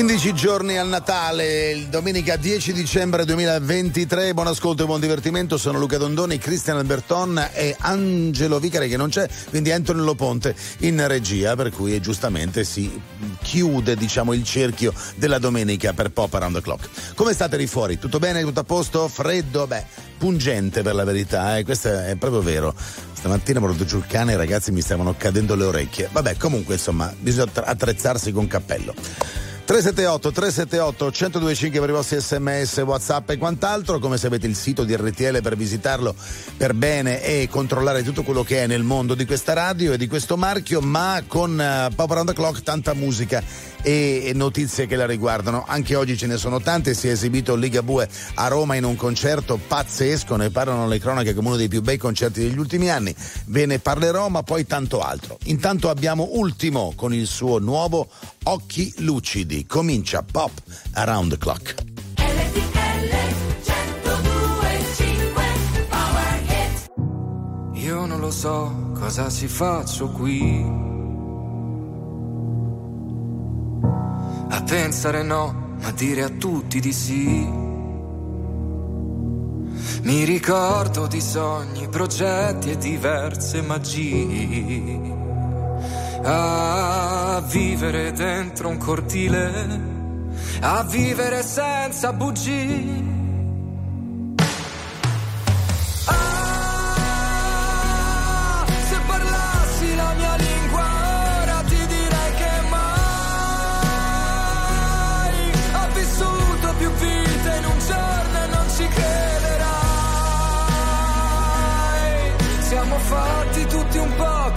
15 giorni al Natale, domenica 10 dicembre 2023. Buon ascolto e buon divertimento. Sono Luca Dondoni, Cristian Alberton e Angelo Vicari che non c'è, quindi Antonello Ponte in regia, per cui giustamente si chiude diciamo, il cerchio della domenica per Pop Around the Clock. Come state lì fuori? Tutto bene? Tutto a posto? Freddo? Beh, pungente per la verità, eh? questo è proprio vero. Stamattina portato giù il cane e i ragazzi mi stavano cadendo le orecchie. Vabbè, comunque insomma, bisogna attrezzarsi con cappello. 378 378 1025 per i vostri sms, whatsapp e quant'altro, come se avete il sito di RTL per visitarlo per bene e controllare tutto quello che è nel mondo di questa radio e di questo marchio, ma con uh, Pop Around the Clock tanta musica e notizie che la riguardano. Anche oggi ce ne sono tante, si è esibito Ligabue a Roma in un concerto pazzesco, ne parlano le cronache come uno dei più bei concerti degli ultimi anni, ve ne parlerò, ma poi tanto altro. Intanto abbiamo Ultimo con il suo nuovo Occhi Lucidi, comincia Pop Around the Clock. Io non lo so cosa si faccio qui A pensare no, ma dire a tutti di sì. Mi ricordo di sogni, progetti e diverse magie. A vivere dentro un cortile, a vivere senza bugie.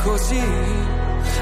Così,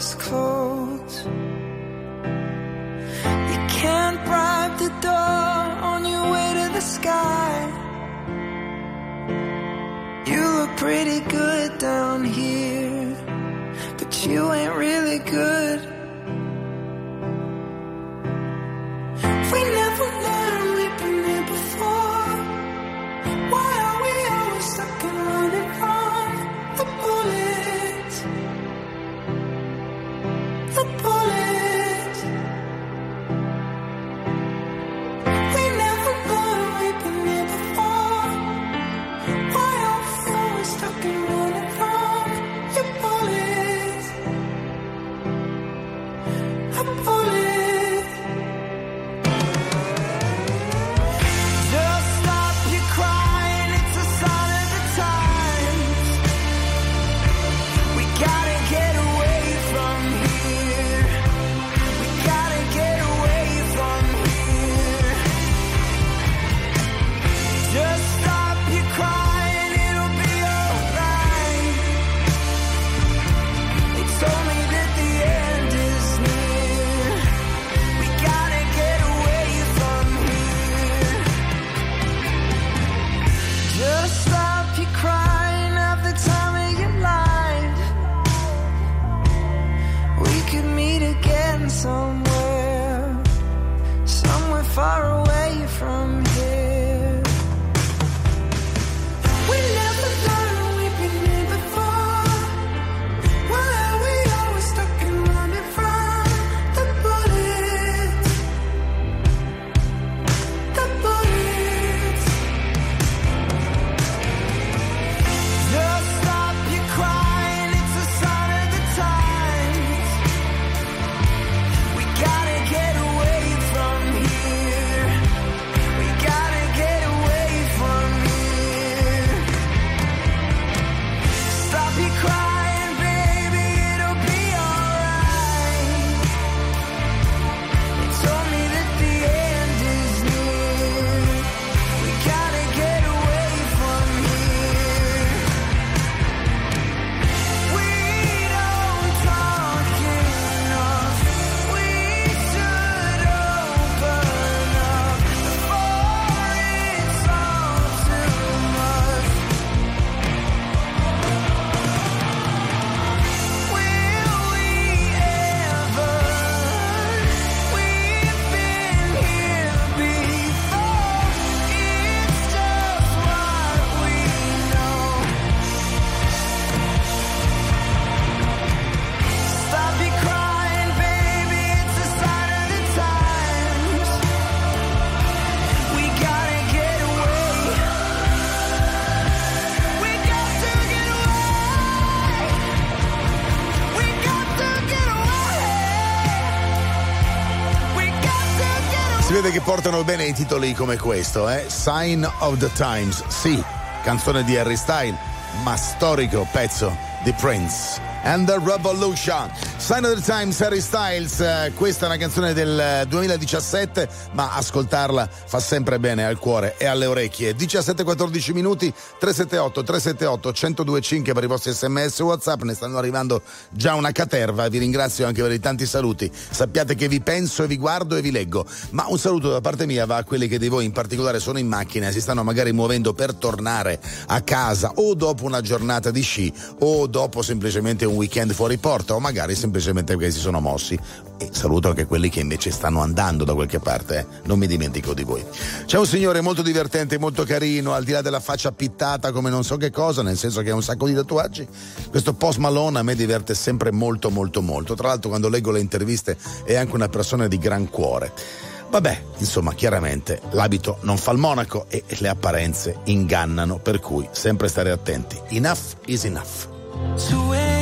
as close vede che portano bene i titoli come questo, eh? Sign of the Times. Sì, canzone di Harry Style, ma storico pezzo di Prince. And the Revolution. Sign of the Times, Harry Styles. eh, questa è una canzone del 2017, ma ascoltarla fa sempre bene al cuore e alle orecchie. 17-14 minuti, 378 378 1025 per i vostri sms WhatsApp. Ne stanno arrivando già una caterva. Vi ringrazio anche per i tanti saluti. Sappiate che vi penso e vi guardo e vi leggo. Ma un saluto da parte mia va a quelli che di voi in particolare sono in macchina e si stanno magari muovendo per tornare a casa o dopo una giornata di sci o dopo semplicemente un weekend fuori porta o magari semplicemente perché si sono mossi. E saluto anche quelli che invece stanno andando da qualche parte, eh. non mi dimentico di voi. C'è un signore molto divertente, molto carino, al di là della faccia pittata come non so che cosa, nel senso che ha un sacco di tatuaggi. Questo post Malone a me diverte sempre molto molto molto. Tra l'altro quando leggo le interviste è anche una persona di gran cuore. Vabbè, insomma, chiaramente l'abito non fa il monaco e le apparenze ingannano, per cui sempre stare attenti. Enough is enough.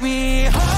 take me. home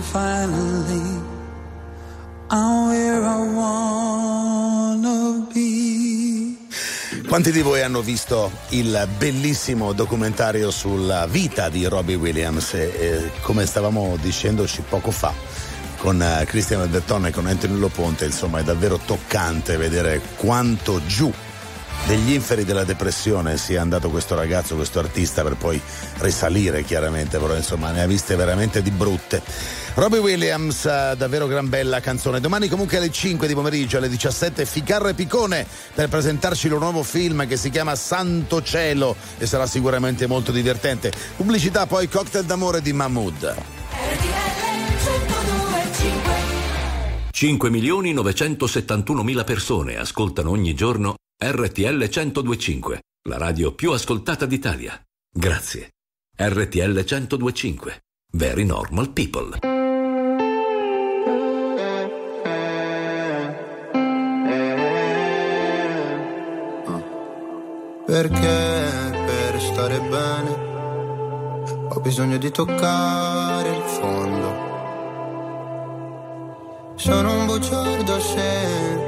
finally I'm where I wanna be. Quanti di voi hanno visto il bellissimo documentario sulla vita di Robbie Williams? E, e, come stavamo dicendoci poco fa con eh, Cristiano Albertone e con Anthony Loponte, insomma è davvero toccante vedere quanto giù degli inferi della depressione sia andato questo ragazzo, questo artista per poi risalire chiaramente, però insomma ne ha viste veramente di brutte. Robbie Williams, davvero gran bella canzone. Domani comunque alle 5 di pomeriggio, alle 17, Ficarra e Picone per presentarci il nuovo film che si chiama Santo Cielo e sarà sicuramente molto divertente. Pubblicità poi Cocktail d'amore di Mahmood. 5 milioni 971 mila persone ascoltano ogni giorno RTL 1025, la radio più ascoltata d'Italia. Grazie. RTL 1025. Very normal people. Perché per stare bene ho bisogno di toccare il fondo. Sono un bugiardo se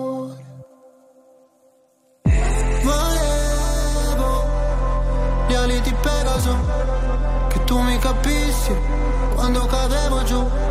Capissi quando cadevo giù.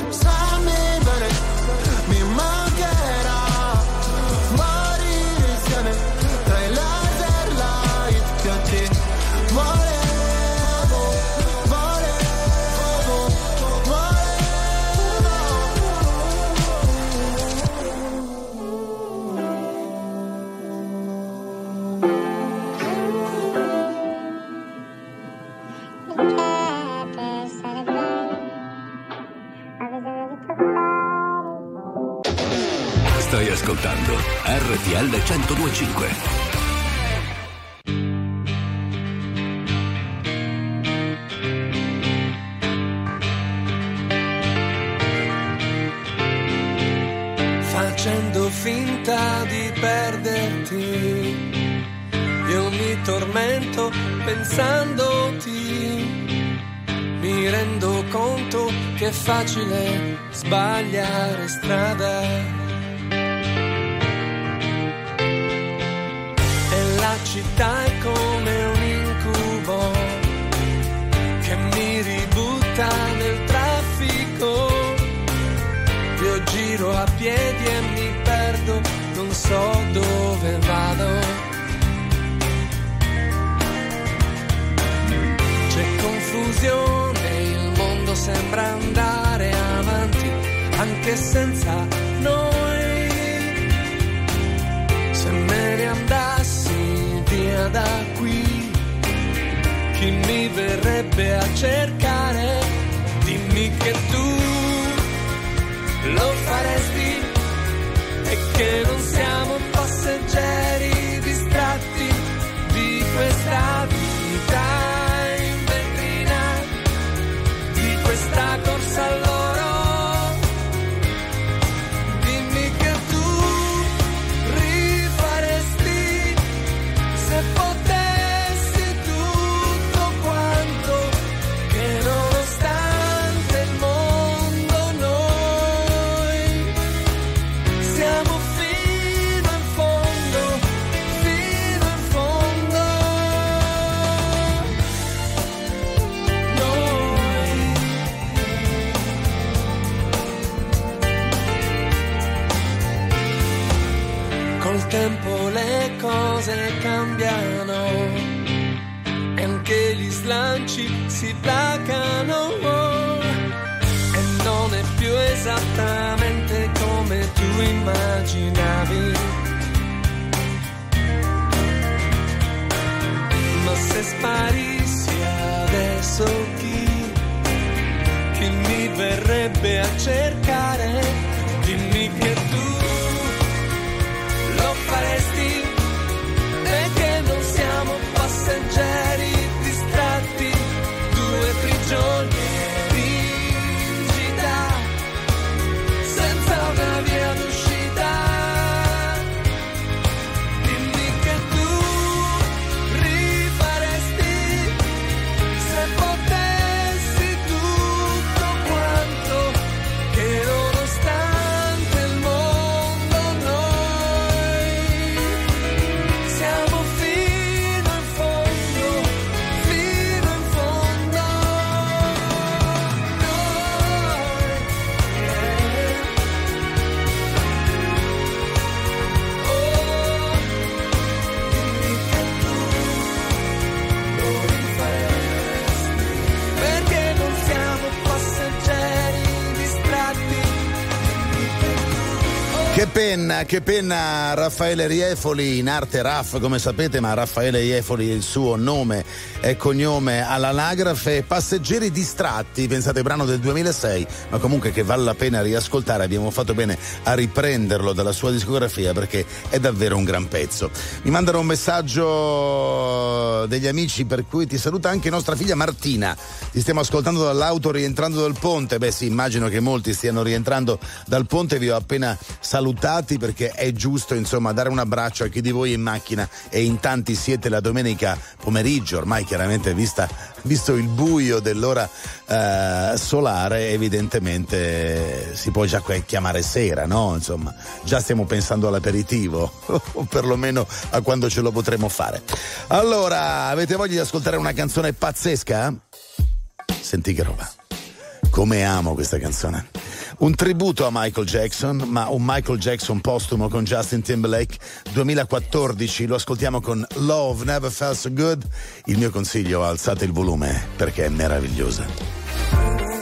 ascoltando RTL 1025. facendo finta di perderti. Io mi tormento pensandoti. Mi rendo conto che è facile sbagliare strada. Come un incubo che mi ributta nel traffico. Io giro a piedi e mi perdo, non so dove vado. C'è confusione, il mondo sembra andare avanti anche senza noi. Da qui. Chi mi verrebbe a cercare? Dimmi che tu lo faresti e che non siamo esattamente come tu immaginavi. Ma se sparissi adesso chi, chi mi verrebbe a cercare? Che penna Raffaele Riefoli, in arte Raff come sapete, ma Raffaele Riefoli è il suo nome e cognome all'anagrafe. Passeggeri distratti, pensate brano del 2006, ma comunque che vale la pena riascoltare, abbiamo fatto bene a riprenderlo dalla sua discografia perché è davvero un gran pezzo. Mi mandano un messaggio degli amici per cui ti saluta anche nostra figlia Martina. Ti stiamo ascoltando dall'auto rientrando dal ponte. Beh sì, immagino che molti stiano rientrando dal ponte, vi ho appena salutati perché è giusto insomma dare un abbraccio a chi di voi è in macchina e in tanti siete la domenica pomeriggio, ormai chiaramente vista, visto il buio dell'ora eh, solare evidentemente si può già chiamare sera, no? Insomma, già stiamo pensando all'aperitivo o perlomeno a quando ce lo potremo fare. Allora, avete voglia di ascoltare una canzone pazzesca? Senti che roba. Come amo questa canzone. Un tributo a Michael Jackson, ma un Michael Jackson postumo con Justin Timberlake 2014. Lo ascoltiamo con Love Never Felt So Good. Il mio consiglio, alzate il volume perché è meravigliosa.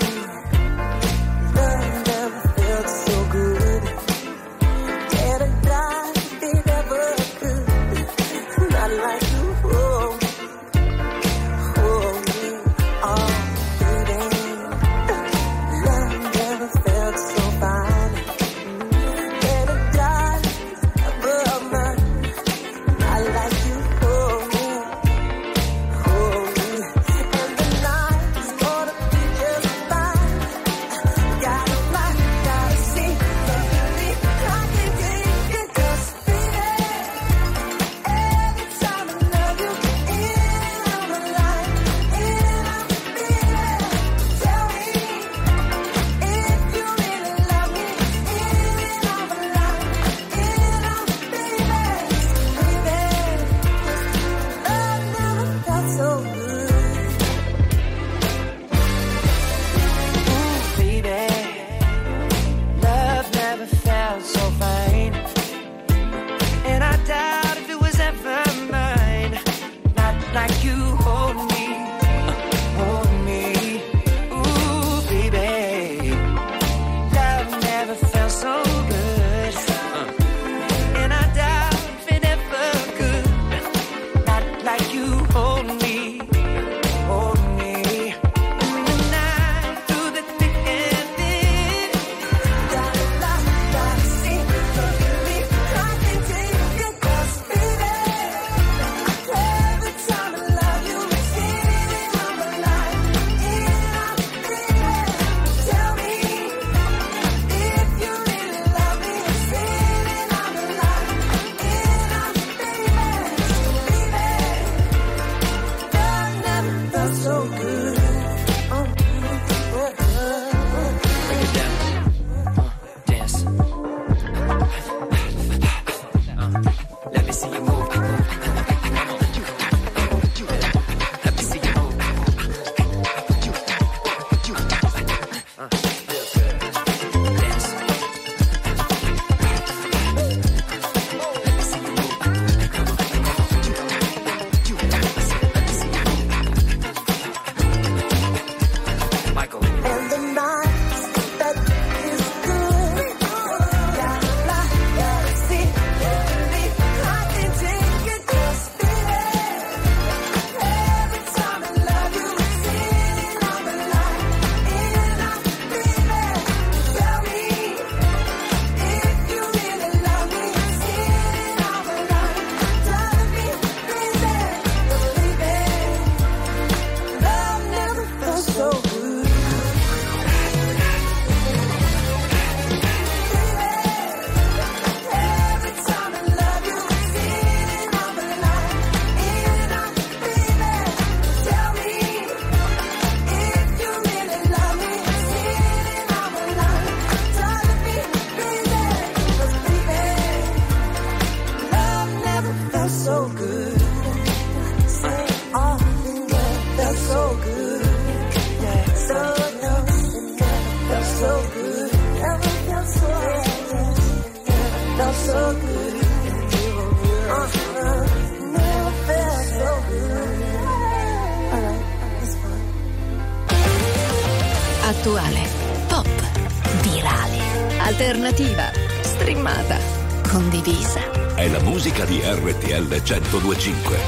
Di RTL 1025.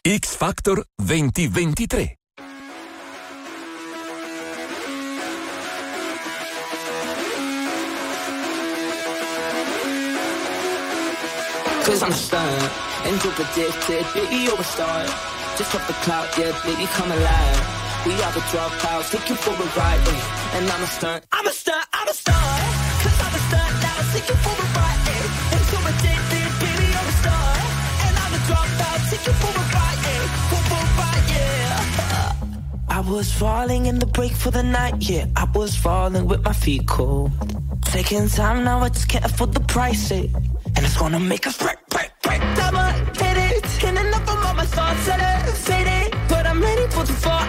X Factor 2023. Cause I'm stunned and too addicted, baby, you're a star. Just off the cloud, yeah, baby, come alive. We are the dropouts, take you for a ride, eh, and I'm a stunt. I'm a stunt, I'm a stunt. Cause I'm a stunt now, take you for a ride, eh, and too addicted, baby, you're a star. And I'm a dropout, take you for a ride, eh, for a ride, yeah. I was falling in the break for the night, yeah. I was falling with my feet cold. Taking time now, I just can't afford the price, eh. And it's gonna make us break, break, break. Double hit it, and enough of all my thoughts that are faded. But I'm ready for the fall,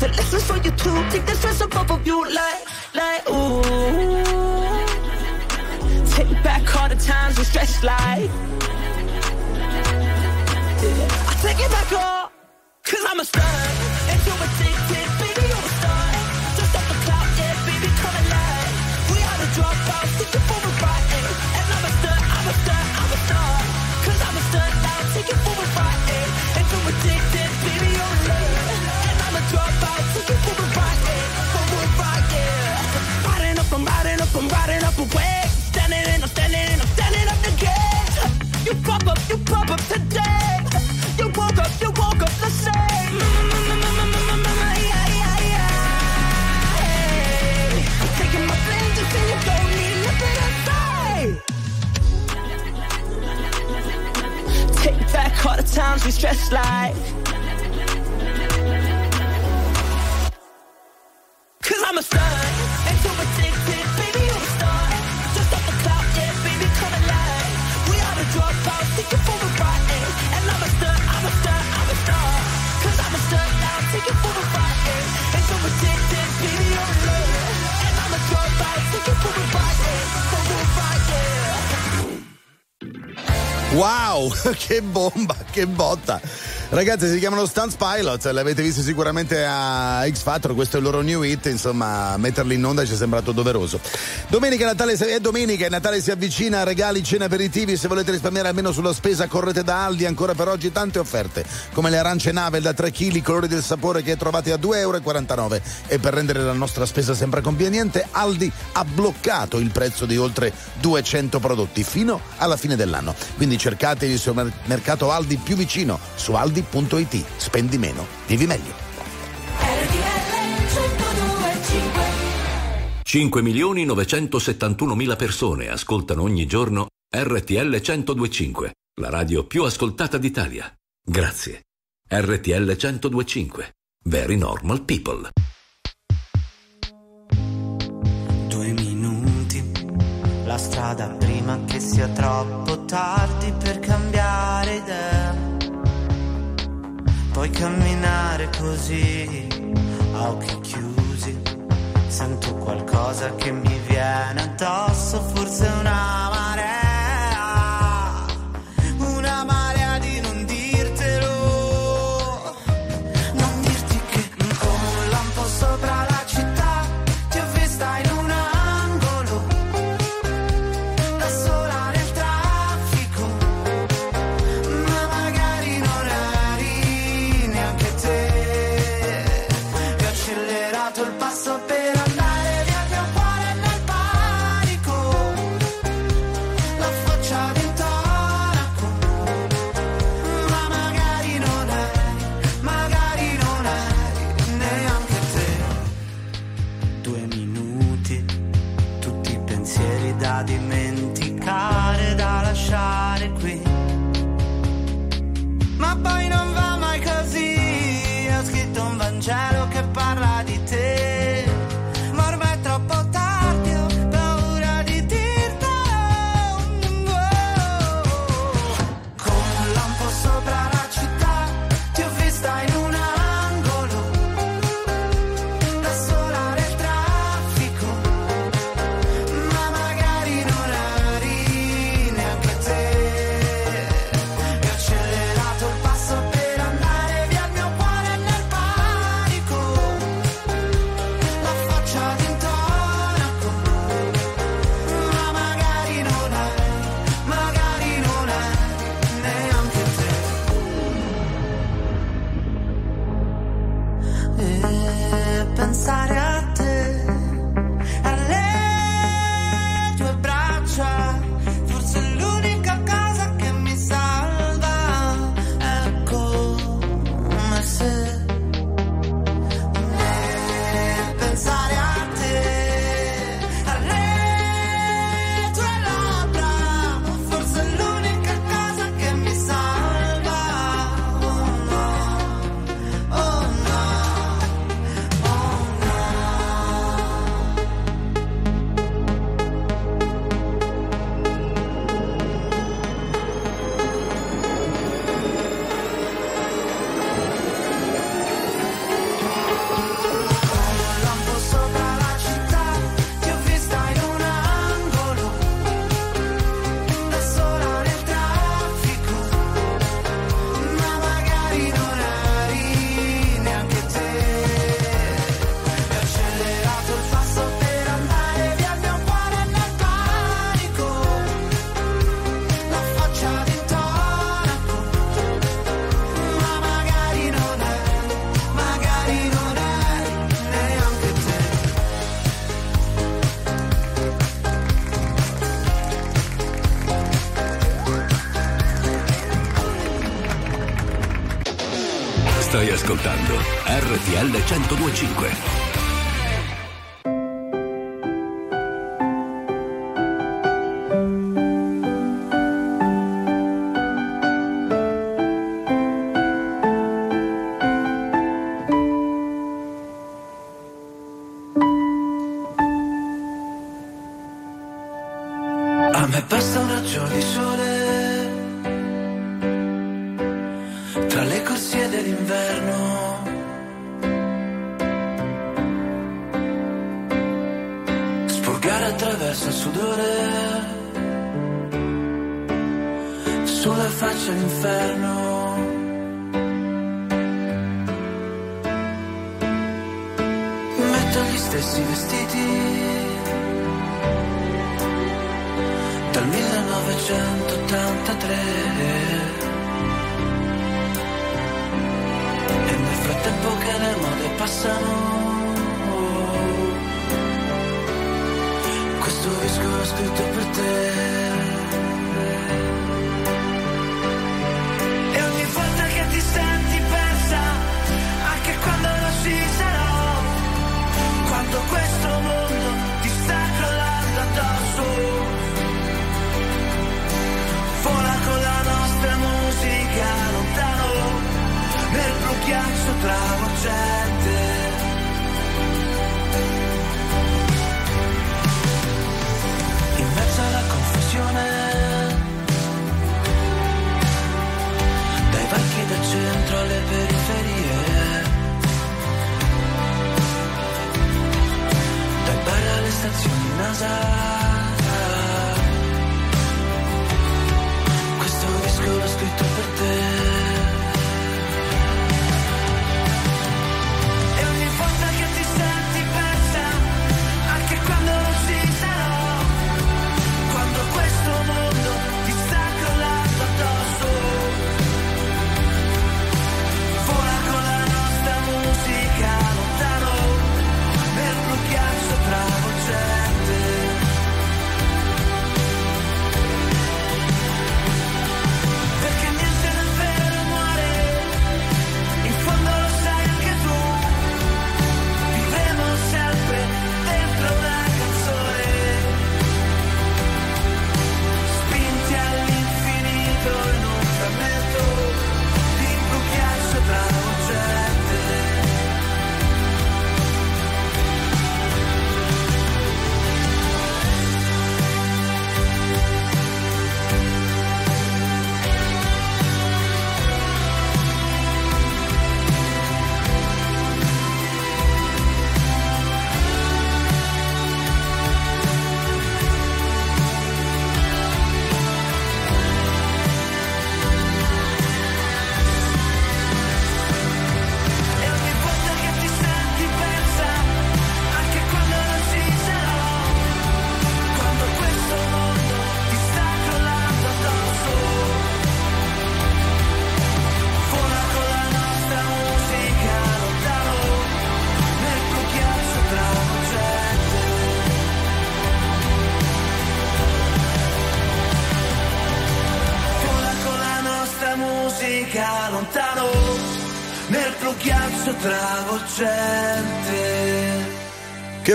Excited for lessons for you too. Take the stress off of you, like, like, ooh. Take back all the times we stressed like. Yeah. I take it back all, cause I'm a star. And you're addicted, baby, you're a star. Just off the cloud, yeah, baby, come alive. We are the dropouts, you for a ride. And I'm a star, I'm a star, I'm a star. Cause I'm a star now, take you for a ride. And you're addicted, Standing standing standing up again. You pop up, you pop up today. You woke up, you woke up the same. Taking my you don't need nothing to say. Take back all the times we stressed like. Cause I'm a star, Wow, che bomba, che botta. Ragazzi, si chiamano Stunts Pilot, l'avete visto sicuramente a X Factor, questo è il loro new hit, insomma, metterli in onda ci è sembrato doveroso. Domenica Natale è domenica, Natale si avvicina, regali, cene aperitivi, se volete risparmiare almeno sulla spesa correte da Aldi, ancora per oggi tante offerte, come le arance Navel da 3 kg, colori del sapore che trovate a 2,49 euro e per rendere la nostra spesa sempre conveniente, Aldi ha bloccato il prezzo di oltre 200 prodotti fino alla fine dell'anno. Quindi cercate il supermercato Aldi più vicino su aldi.it. Spendi meno, vivi meglio. 5 milioni 971 mila persone ascoltano ogni giorno RTL 1025, la radio più ascoltata d'Italia. Grazie. RTL 1025. Very normal people. Due minuti, la strada prima che sia troppo tardi per cambiare idea. Puoi camminare così, a occhi chiusi. Sento qualcosa che mi viene addosso, forse una marea. RTL 1025.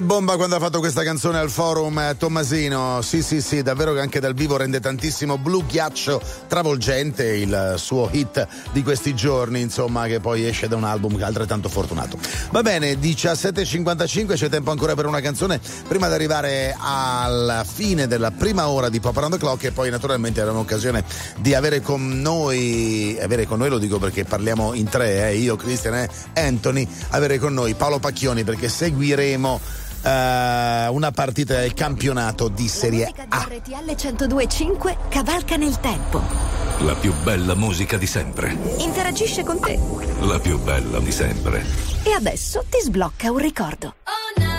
Bomba quando ha fatto questa canzone al forum eh, Tommasino. Sì, sì, sì, davvero che anche dal vivo rende tantissimo blu ghiaccio travolgente il suo hit di questi giorni, insomma, che poi esce da un album altrettanto fortunato. Va bene, 17.55, c'è tempo ancora per una canzone prima di arrivare alla fine della prima ora di Pop Around the Clock e poi naturalmente avremo occasione di avere con noi, avere con noi lo dico perché parliamo in tre, eh, io, Cristian e Anthony, avere con noi Paolo Pacchioni perché seguiremo eh, una partita del campionato di Serie A. RTL 102.5 cavalca nel tempo. La più bella musica di sempre. Interagisce con te. La più bella di sempre. E adesso ti sblocca un ricordo. What's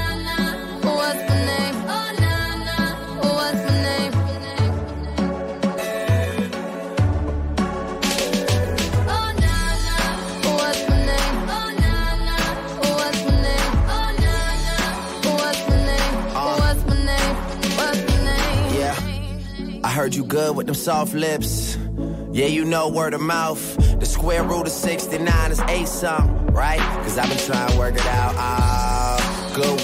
heard you good with them soft lips. Yeah, you know word of mouth. The square root of 69 is eight something, right? Cause I've been trying to work it out. Ah, good.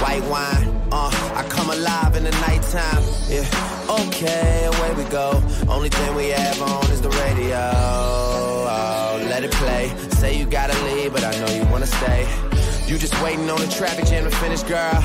White wine. Uh, I come alive in the nighttime. Yeah. Okay, away we go. Only thing we have on is the radio. Oh, let it play. Say you gotta leave, but I know you wanna stay. You just waiting on the traffic jam to finish, girl.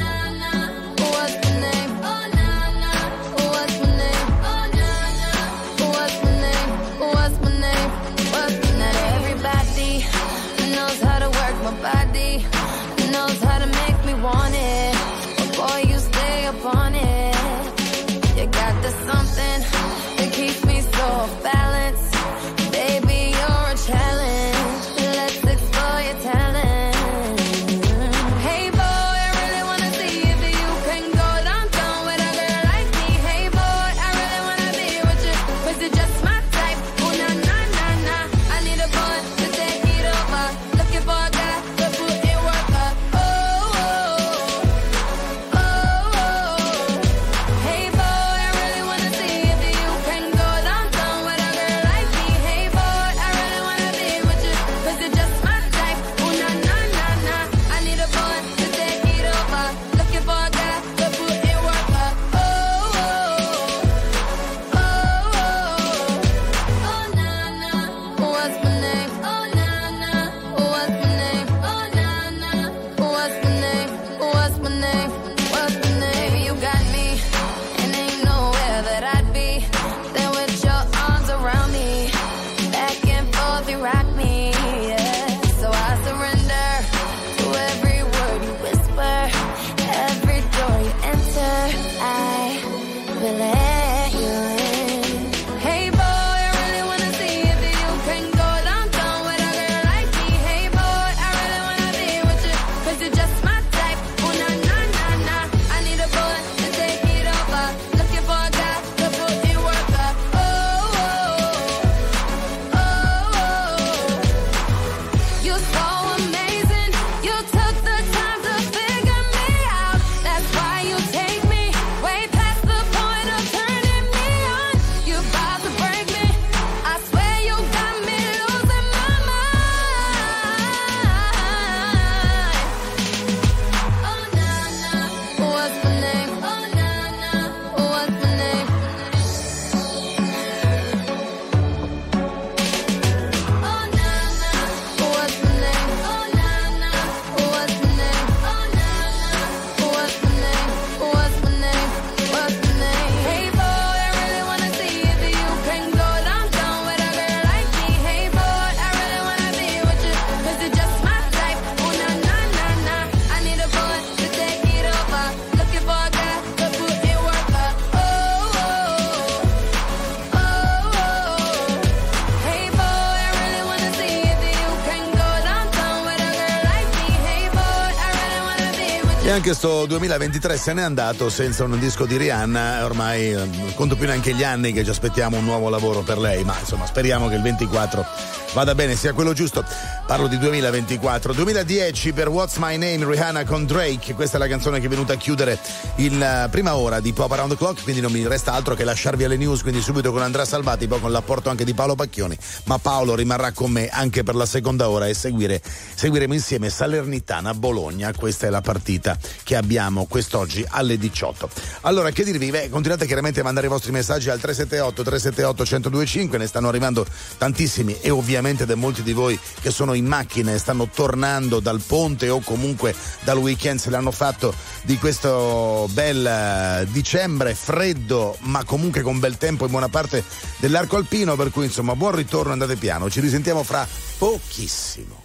anche sto 2023 se n'è andato senza un disco di Rihanna, ormai eh, conto più neanche gli anni che ci aspettiamo un nuovo lavoro per lei, ma insomma speriamo che il 24 vada bene, sia quello giusto. Parlo di 2024. 2010 per What's My Name Rihanna con Drake. Questa è la canzone che è venuta a chiudere in prima ora di Pop Around the Clock, quindi non mi resta altro che lasciarvi alle news, quindi subito con Andrea Salvati, poi con l'apporto anche di Paolo Pacchioni, ma Paolo rimarrà con me anche per la seconda ora e seguire, seguiremo insieme Salernitana Bologna. Questa è la partita che abbiamo quest'oggi alle 18. Allora, che dirvi? Beh, continuate chiaramente a mandare i vostri messaggi al 378 378 1025, ne stanno arrivando tantissimi e ovviamente da molti di voi che sono in macchina e stanno tornando dal ponte o comunque dal weekend se l'hanno fatto di questo bel eh, dicembre freddo ma comunque con bel tempo in buona parte dell'arco alpino per cui insomma buon ritorno andate piano. Ci risentiamo fra pochissimo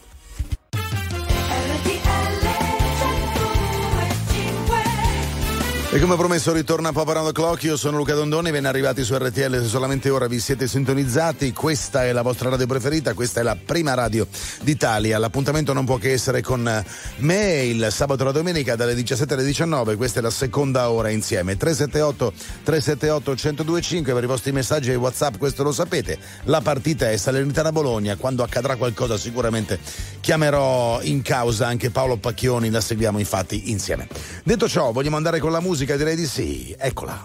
E come promesso ritorna Pop Around the Clock, io sono Luca Dondoni, ben arrivati su RTL, se solamente ora vi siete sintonizzati, questa è la vostra radio preferita, questa è la prima radio d'Italia, l'appuntamento non può che essere con me il sabato e la domenica dalle 17 alle 19, questa è la seconda ora insieme, 378 378 1025 per i vostri messaggi e Whatsapp, questo lo sapete, la partita è Salernitana Bologna, quando accadrà qualcosa sicuramente chiamerò in causa anche Paolo Pacchioni, la seguiamo infatti insieme. Detto ciò, vogliamo andare con la musica? Direi di sì, eccola.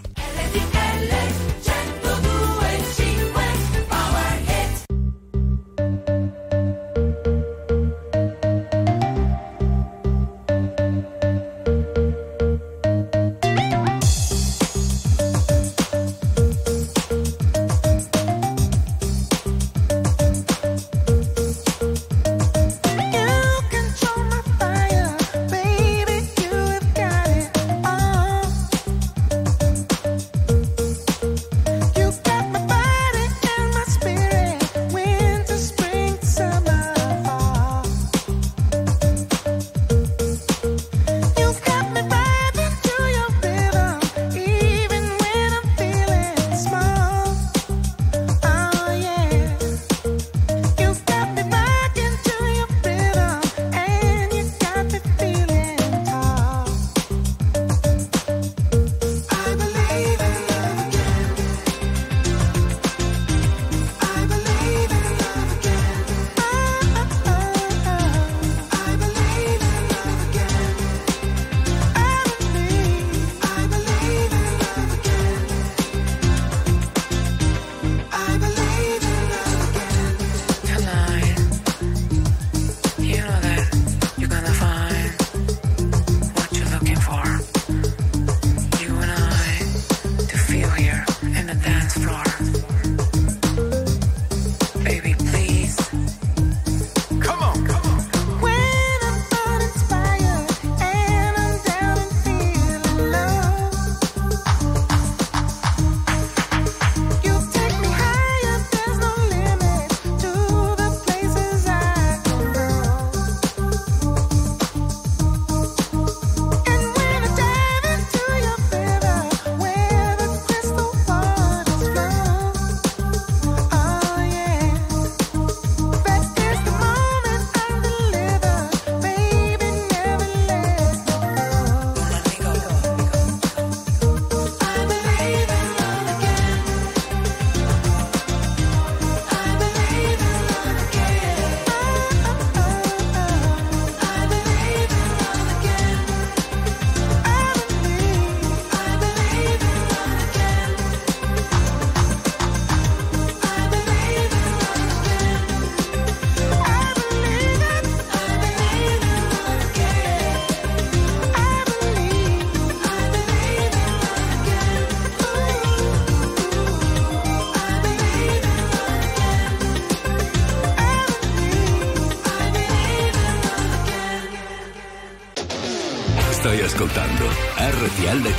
You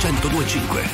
1025.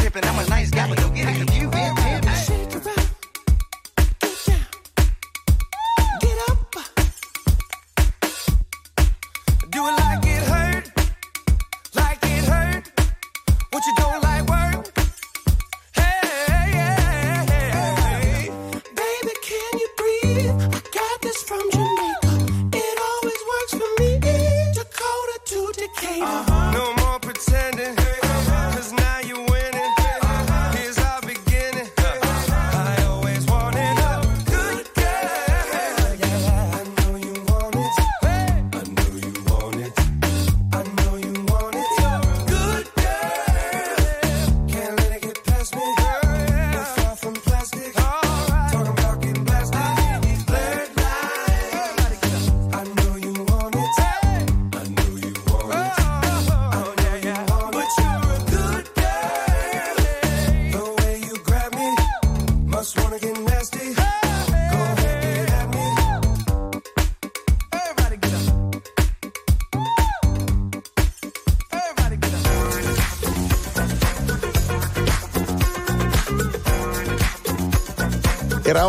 Pimpin'. I'm a nice guy, but don't get it confused.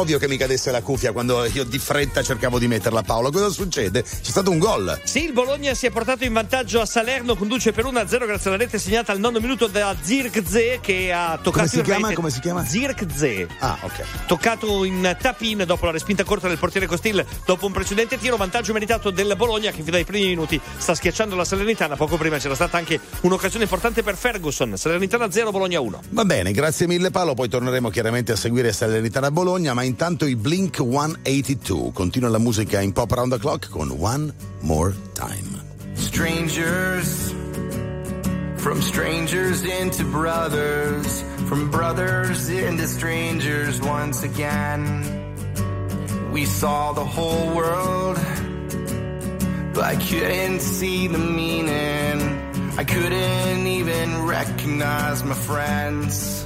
Ovvio che mi cadesse la cuffia quando io di fretta cercavo di metterla Paolo. Cosa succede? C'è stato un gol. Sì, il Bologna si è portato in vantaggio a Salerno, conduce per 1-0 grazie alla rete segnata al nono minuto da Zirkze che ha toccato Come si in chiama? rete. Come si chiama? Zirkze. Ah, ok. Toccato in tapin dopo la respinta corta del portiere Costil dopo un precedente tiro, vantaggio meritato del Bologna che fino ai primi minuti sta schiacciando la Salernitana. Poco prima c'era stata anche un'occasione importante per Ferguson. Salernitana 0, Bologna 1. Va bene, grazie mille Paolo, poi torneremo chiaramente a seguire Salernitana Bologna, ma intanto i Blink 182. Continua la musica in pop around the clock con One More Time. Strangers, from strangers into brothers, from brothers into strangers once again. We saw the whole world, but I couldn't see the meaning. I couldn't even recognize my friends.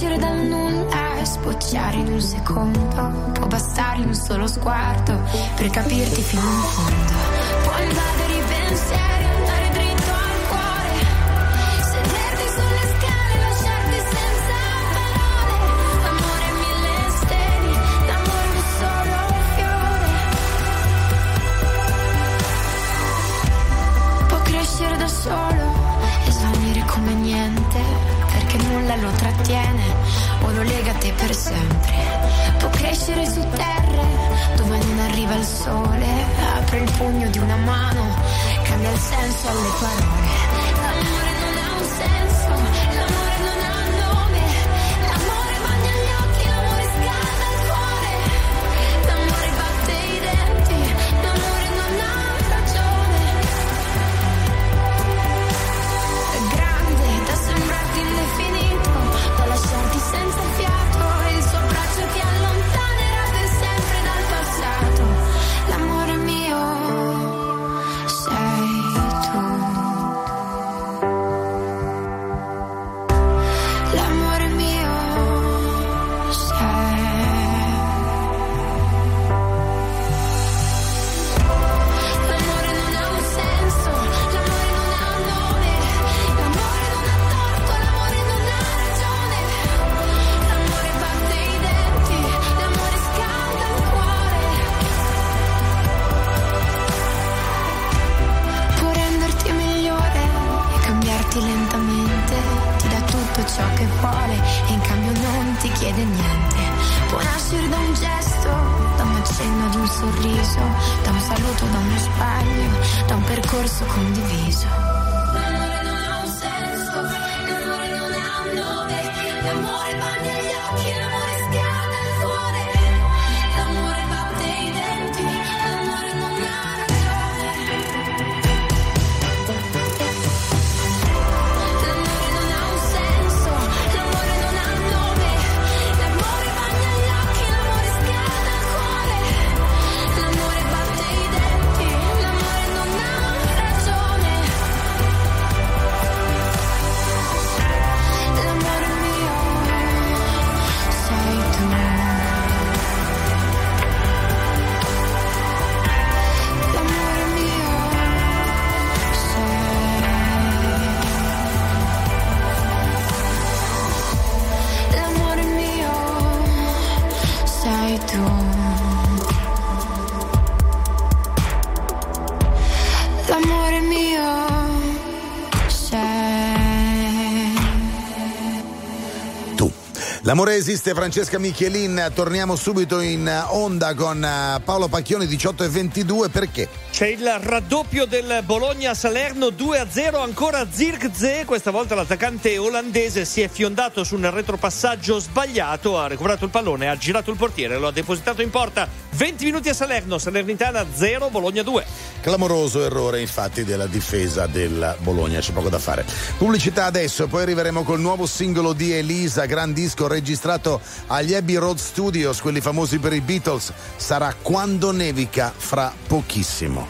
Crescere dal nulla e sbocciare in un secondo, può bastare un solo sguardo per capirti fino in fondo. Può invadere i pensieri, lo trattiene o lo lega a te per sempre. Può crescere su terre dove non arriva il sole, apre il pugno di una mano, cambia il senso alle parole. L'amore esiste, Francesca Michelin. Torniamo subito in onda con eh, Paolo Pacchioni 18 e 22. Perché? C'è il raddoppio del Bologna-Salerno 2-0 ancora Zirkzee, questa volta l'attaccante olandese si è fiondato su un retropassaggio sbagliato, ha recuperato il pallone, ha girato il portiere, lo ha depositato in porta. 20 minuti a Salerno, Salernitana 0, Bologna 2. Clamoroso errore infatti della difesa del Bologna, c'è poco da fare. Pubblicità adesso, poi arriveremo col nuovo singolo di Elisa, gran disco registrato agli Abbey Road Studios, quelli famosi per i Beatles. Sarà quando nevica fra pochissimo.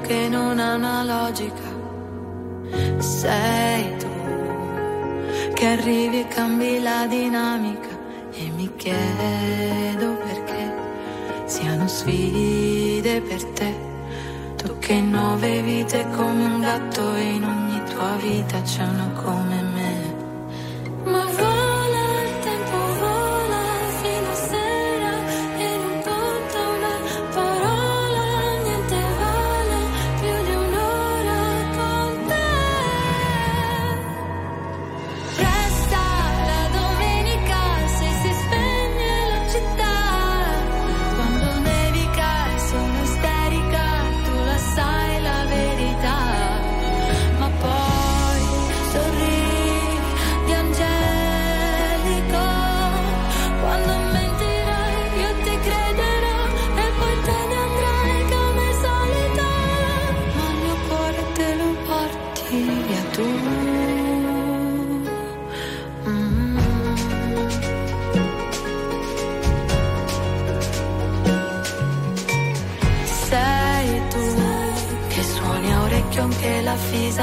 che non ha una logica. Sei tu che arrivi e cambi la dinamica e mi chiedo perché siano sfide per te. Tu che nove vite come un gatto e in ogni tua vita c'è uno come me. Ma voi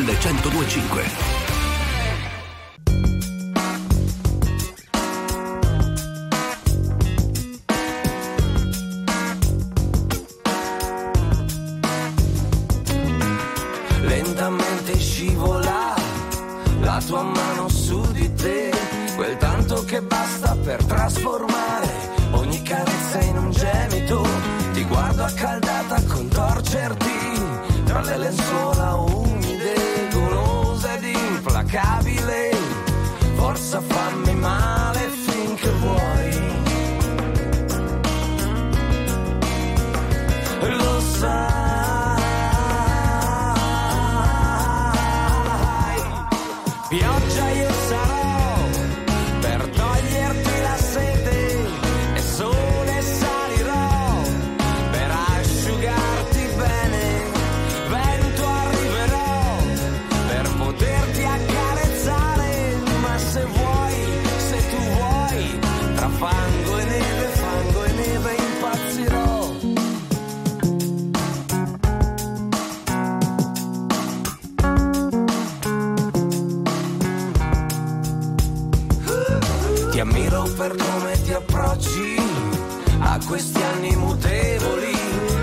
RTL 1025. Questi anni mutevoli.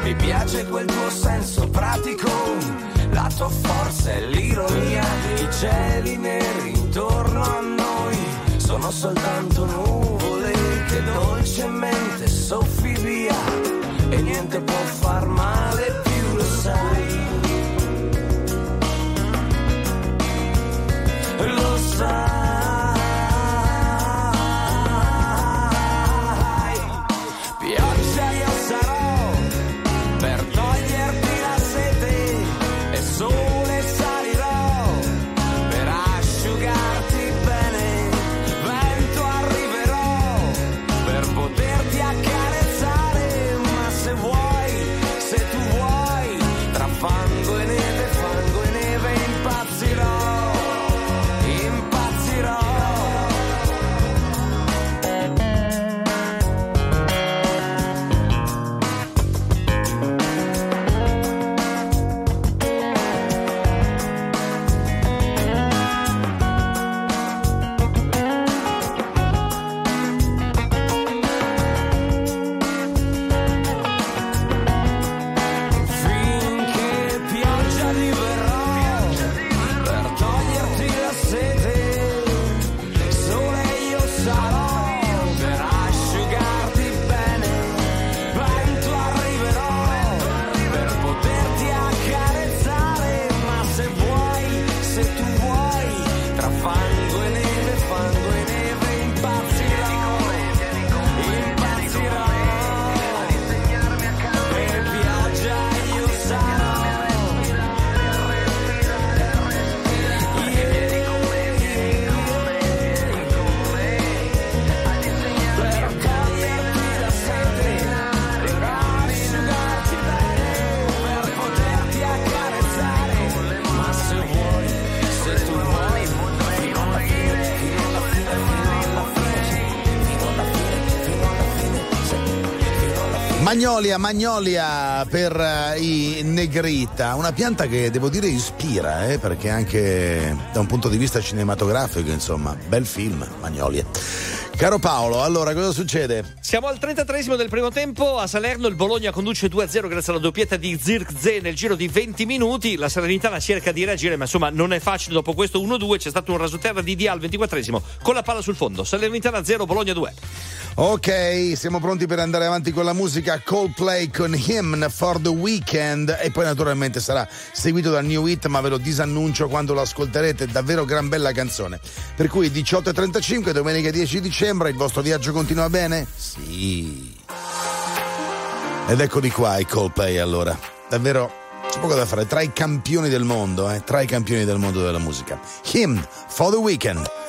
Mi piace quel tuo senso pratico, la tua forza e l'ironia. I cieli neri intorno a noi sono soltanto nuvole che dolcemente soffi via e niente può far male più, lo sai. Lo sai. Magnolia, magnolia per eh, i Negrita, una pianta che devo dire ispira, eh, perché anche da un punto di vista cinematografico, insomma, bel film, Magnolia. Caro Paolo, allora cosa succede? Siamo al 33 del primo tempo. A Salerno il Bologna conduce 2-0 grazie alla doppietta di Zirkzee nel giro di 20 minuti. La Salernitana cerca di reagire, ma insomma non è facile. Dopo questo 1-2 c'è stato un rasoterra di Dia al 24 con la palla sul fondo. Salernitana 0, Bologna 2. Ok, siamo pronti per andare avanti con la musica Coldplay con Hymn for the Weekend e poi naturalmente sarà seguito dal New Hit, ma ve lo disannuncio quando lo ascolterete, davvero gran bella canzone. Per cui 18.35, domenica 10 dicembre, il vostro viaggio continua bene? Sì. Ed eccoli qua i Coldplay allora, davvero c'è poco da fare, tra i campioni del mondo, eh, tra i campioni del mondo della musica. Hymn for the Weekend.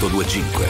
825.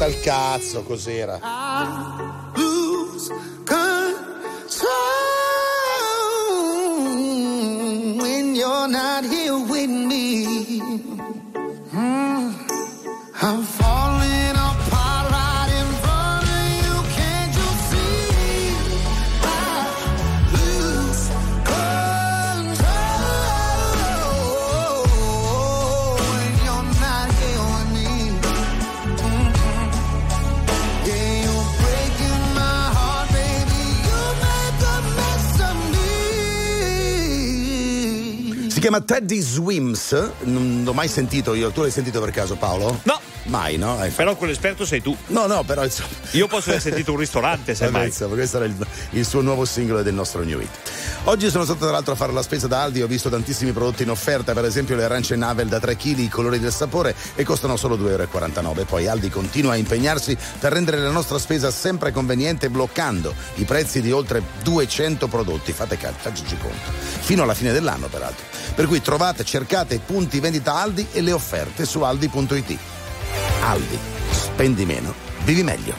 Sal cazzo, cos'era? Si chiama Teddy Swims, non l'ho mai sentito io, tu l'hai sentito per caso Paolo? No. Mai, no? Hai Però quell'esperto sei tu. No, no, però insomma. Io posso aver sentito un ristorante, se mai. Ammazza, questo era il, il suo nuovo singolo del nostro New Hit. Oggi sono stato tra l'altro a fare la spesa da Aldi, ho visto tantissimi prodotti in offerta, per esempio le arance Navel da 3 kg, i colori del sapore e costano solo 2,49 euro. Poi Aldi continua a impegnarsi per rendere la nostra spesa sempre conveniente bloccando i prezzi di oltre 200 prodotti, fate caso, facciaci conto, fino alla fine dell'anno peraltro. Per cui trovate, cercate punti vendita Aldi e le offerte su aldi.it. Aldi, spendi meno, vivi meglio.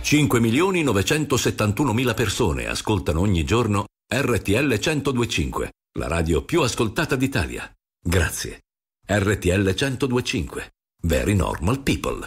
5 milioni 971 mila persone ascoltano ogni giorno RTL 1025, la radio più ascoltata d'Italia. Grazie. RTL 1025. Very normal people.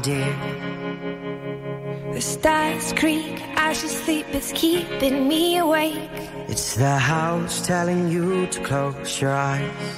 Dear. The stars creak as you sleep, it's keeping me awake. It's the house telling you to close your eyes.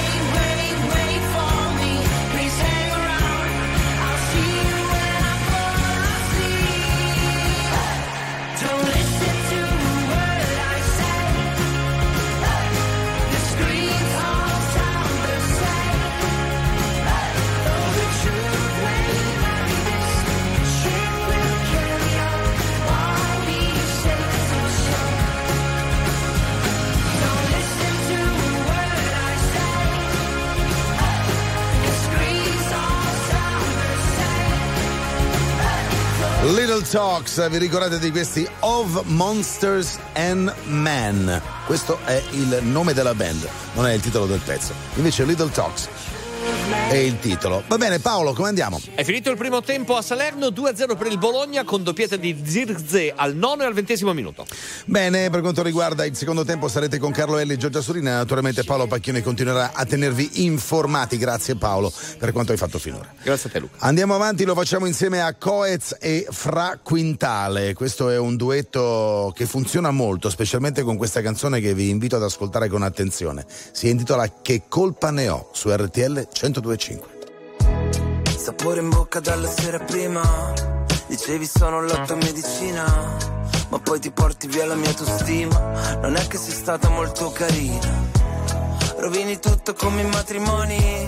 Little Talks, vi ricordate di questi Of Monsters and Men? Questo è il nome della band, non è il titolo del pezzo. Invece Little Talks è il titolo. Va bene Paolo, come andiamo? È finito il primo tempo a Salerno, 2-0 per il Bologna con doppietta di Zirze al nono e al ventesimo minuto. Bene, per quanto riguarda il secondo tempo sarete con Carlo Elli e Giorgia Surina, naturalmente Paolo Pacchioni continuerà a tenervi informati. Grazie Paolo per quanto hai fatto finora. Grazie a te Luca. Andiamo avanti, lo facciamo insieme a Coez e Fra Quintale. Questo è un duetto che funziona molto, specialmente con questa canzone che vi invito ad ascoltare con attenzione. Si intitola Che colpa ne ho su RTL 1025. Sapore in bocca dalla sera prima. Dicevi sono lotta medicina Ma poi ti porti via la mia autostima. Non è che sei stata molto carina. Rovini tutto come i matrimoni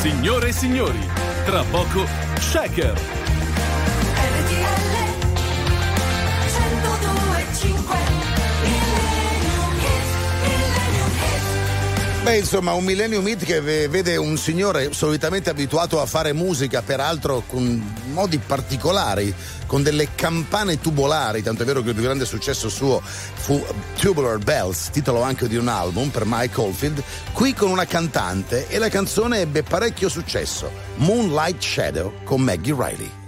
Signore e signori, tra poco Shaker. Beh, insomma, un Millennium Hit che ve- vede un signore solitamente abituato a fare musica, peraltro con modi particolari, con delle campane tubolari, tanto è vero che il più grande successo suo fu Tubular Bells, titolo anche di un album per Mike Oldfield, qui con una cantante e la canzone ebbe parecchio successo, Moonlight Shadow con Maggie Riley.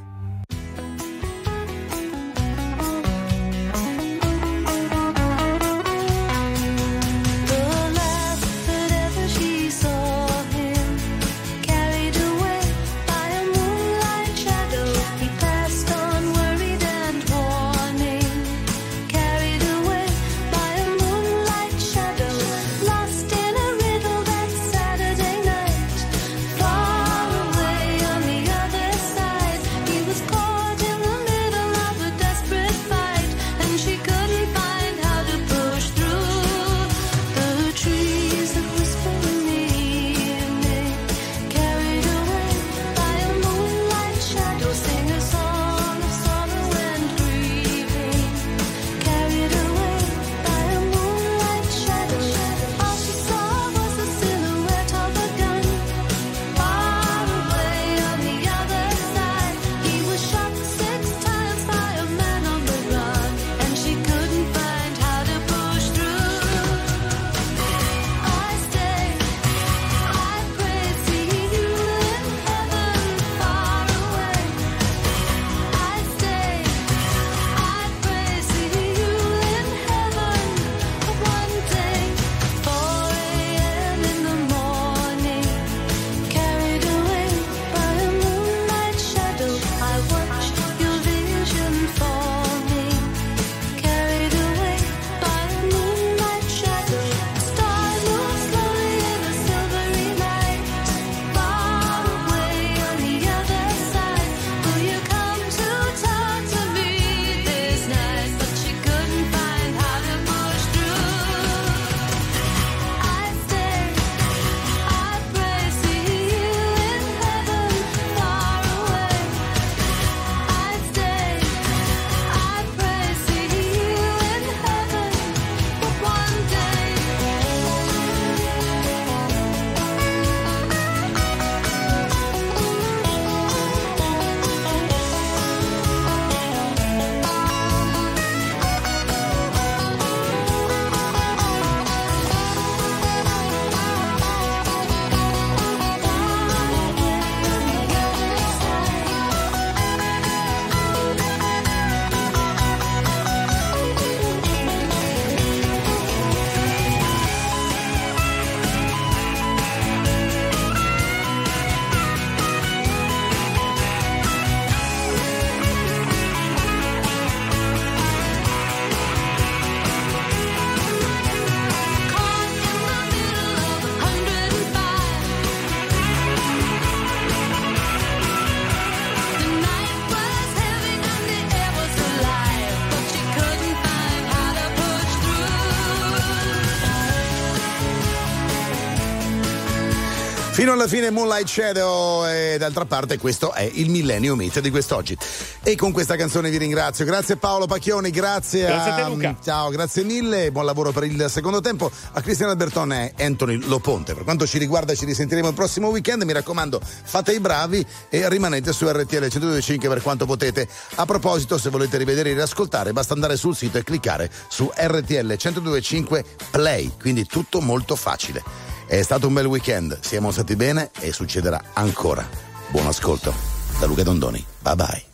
Fino alla fine Moonlight Shadow e d'altra parte questo è il Millennium Hit di quest'oggi. E con questa canzone vi ringrazio. Grazie Paolo Pacchioni, grazie, Grazie a te, Luca. Ciao, grazie mille, buon lavoro per il secondo tempo. A Cristiano Alberton e Anthony Loponte. Per quanto ci riguarda ci risentiremo il prossimo weekend, mi raccomando fate i bravi e rimanete su RTL 125 per quanto potete. A proposito, se volete rivedere e riascoltare basta andare sul sito e cliccare su RTL 125 Play, quindi tutto molto facile. È stato un bel weekend, siamo stati bene e succederà ancora. Buon ascolto da Luca Dondoni. Bye bye.